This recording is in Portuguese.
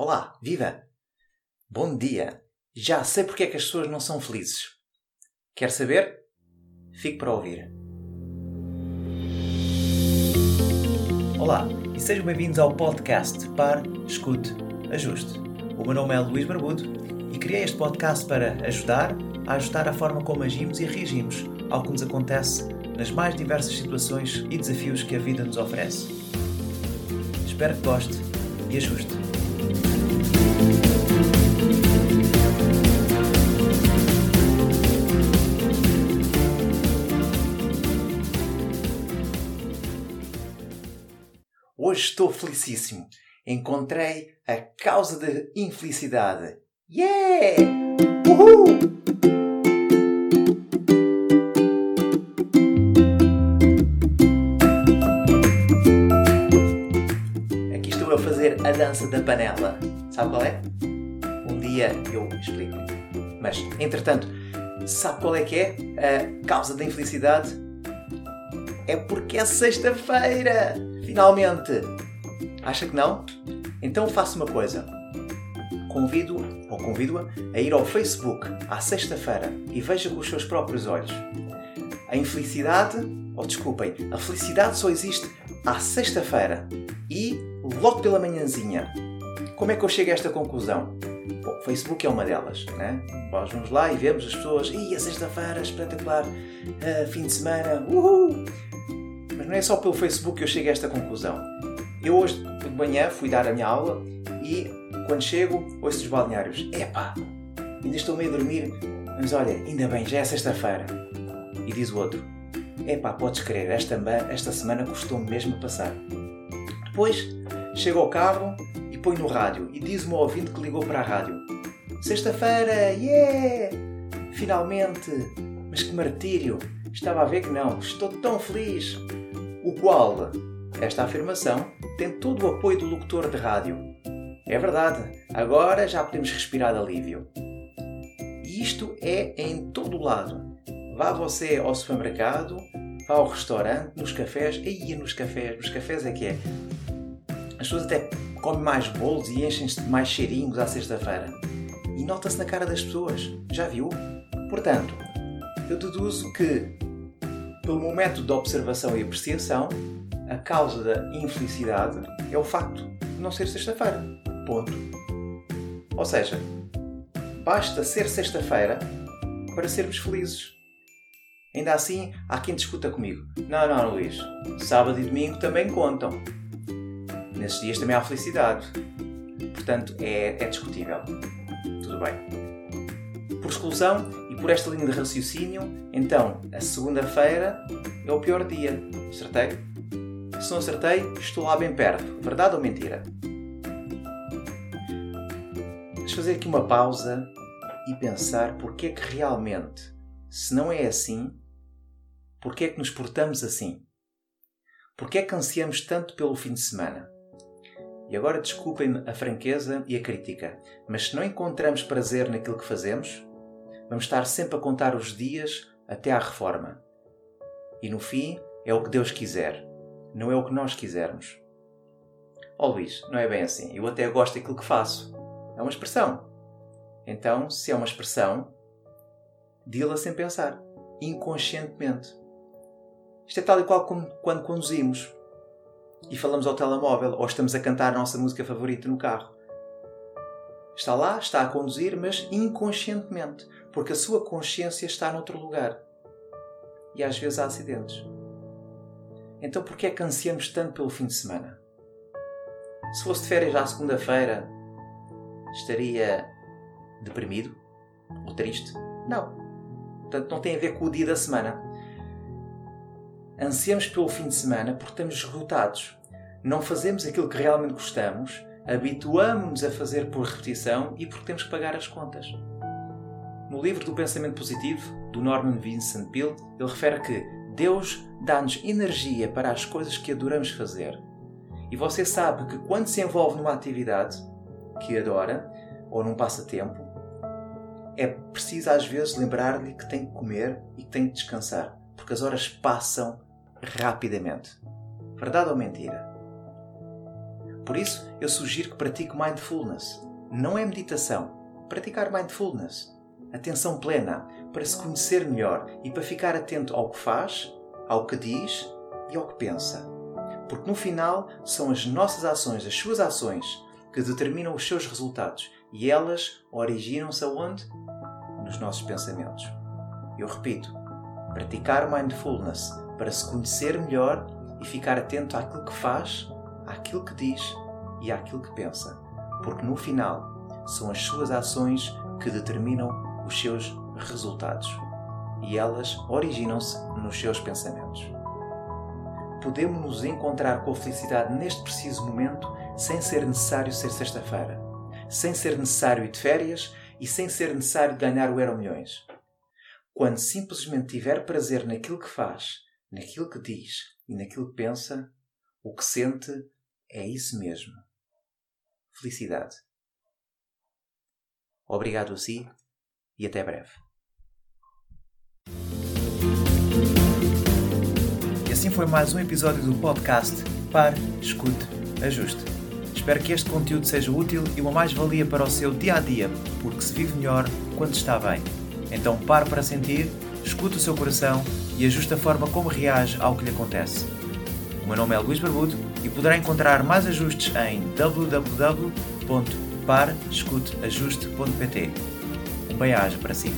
Olá, viva! Bom dia! Já sei porque é que as pessoas não são felizes. Quer saber? Fique para ouvir. Olá e sejam bem-vindos ao podcast Par, Escute, Ajuste. O meu nome é Luís Barbudo e criei este podcast para ajudar a ajustar a forma como agimos e reagimos ao que nos acontece nas mais diversas situações e desafios que a vida nos oferece. Espero que goste e ajuste. Hoje estou felicíssimo. Encontrei a causa da infelicidade. Yeah! Uhul! Dança da panela. Sabe qual é? Um dia eu explico. Mas, entretanto, sabe qual é que é a causa da infelicidade? É porque é sexta-feira! Finalmente! Acha que não? Então faça uma coisa. Convido ou convido-a a ir ao Facebook à sexta-feira e veja com os seus próprios olhos. A infelicidade, ou desculpem, a felicidade só existe à sexta-feira e logo pela manhãzinha. Como é que eu chego a esta conclusão? Bom, Facebook é uma delas, né? Nós vamos lá e vemos as pessoas, e a sexta-feira, espetacular, uh, fim de semana, uhul! Mas não é só pelo Facebook que eu chego a esta conclusão. Eu hoje de manhã fui dar a minha aula e quando chego ouço dos balneários: Epá, ainda estou meio a dormir, mas olha, ainda bem, já é sexta-feira. E diz o outro: Epá, podes crer, esta, esta semana custou-me mesmo passar. Depois chego ao carro e põe no rádio e diz-me ao ouvinte que ligou para a rádio: Sexta-feira, yeah! Finalmente! Mas que martírio! Estava a ver que não, estou tão feliz! O qual, esta afirmação, tem todo o apoio do locutor de rádio. É verdade, agora já podemos respirar de alívio. E isto é em todo o lado. Vá você ao supermercado, vá ao restaurante, nos cafés, aí nos cafés, nos cafés é que é. As pessoas até comem mais bolos e enchem-se de mais cheirinhos à sexta-feira. E nota-se na cara das pessoas. Já viu? Portanto, eu deduzo que, pelo método de observação e apreciação, a causa da infelicidade é o facto de não ser sexta-feira. Ponto. Ou seja, basta ser sexta-feira para sermos felizes. Ainda assim, há quem discuta comigo. Não, não, Luís. Sábado e domingo também contam. Nesses dias também há felicidade. Portanto, é, é discutível. Tudo bem. Por exclusão e por esta linha de raciocínio, então, a segunda-feira é o pior dia. Acertei? Se não acertei, estou lá bem perto. Verdade ou mentira? Vamos fazer aqui uma pausa e pensar porque é que realmente, se não é assim, porque é que nos portamos assim? Porque é que ansiamos tanto pelo fim de semana? E agora desculpem-me a franqueza e a crítica, mas se não encontramos prazer naquilo que fazemos, vamos estar sempre a contar os dias até à reforma. E no fim é o que Deus quiser, não é o que nós quisermos. Oh, Luís, não é bem assim. Eu até gosto daquilo que faço. É uma expressão. Então, se é uma expressão, dila sem pensar, inconscientemente. Isto é tal e qual como quando conduzimos e falamos ao telemóvel ou estamos a cantar a nossa música favorita no carro. Está lá, está a conduzir, mas inconscientemente, porque a sua consciência está noutro lugar. E às vezes há acidentes. Então por que é que ansiamos tanto pelo fim de semana? Se fosse de férias já segunda-feira, estaria deprimido? Ou triste? Não. Portanto, não tem a ver com o dia da semana. Ansiamos pelo fim de semana porque estamos esgotados. Não fazemos aquilo que realmente gostamos, habituamos-nos a fazer por repetição e porque temos que pagar as contas. No livro do Pensamento Positivo, do Norman Vincent Peale, ele refere que Deus dá-nos energia para as coisas que adoramos fazer. E você sabe que quando se envolve numa atividade que adora, ou num passatempo, é preciso às vezes lembrar-lhe que tem que comer e que tem que descansar, porque as horas passam rapidamente. Verdade ou mentira? Por isso, eu sugiro que pratique mindfulness. Não é meditação. Praticar mindfulness. Atenção plena, para se conhecer melhor e para ficar atento ao que faz, ao que diz e ao que pensa. Porque no final são as nossas ações, as suas ações, que determinam os seus resultados e elas originam-se aonde? Nos nossos pensamentos. Eu repito, praticar mindfulness para se conhecer melhor e ficar atento àquilo que faz, àquilo que diz e àquilo que pensa. Porque no final são as suas ações que determinam os seus resultados e elas originam-se nos seus pensamentos. Podemos nos encontrar com a felicidade neste preciso momento sem ser necessário ser sexta-feira, sem ser necessário ir de férias e sem ser necessário ganhar o Euro Milhões. Quando simplesmente tiver prazer naquilo que faz, naquilo que diz e naquilo que pensa, o que sente é isso mesmo. Felicidade. Obrigado a si e até breve. E assim foi mais um episódio do podcast Pare, Escute, Ajuste. Espero que este conteúdo seja útil e uma mais-valia para o seu dia a dia, porque se vive melhor quando está bem. Então pare para sentir, escute o seu coração e ajuste a forma como reage ao que lhe acontece. O meu nome é Luís Barbudo e poderá encontrar mais ajustes em www.parescuteajuste.pt. Um bem-aja para si.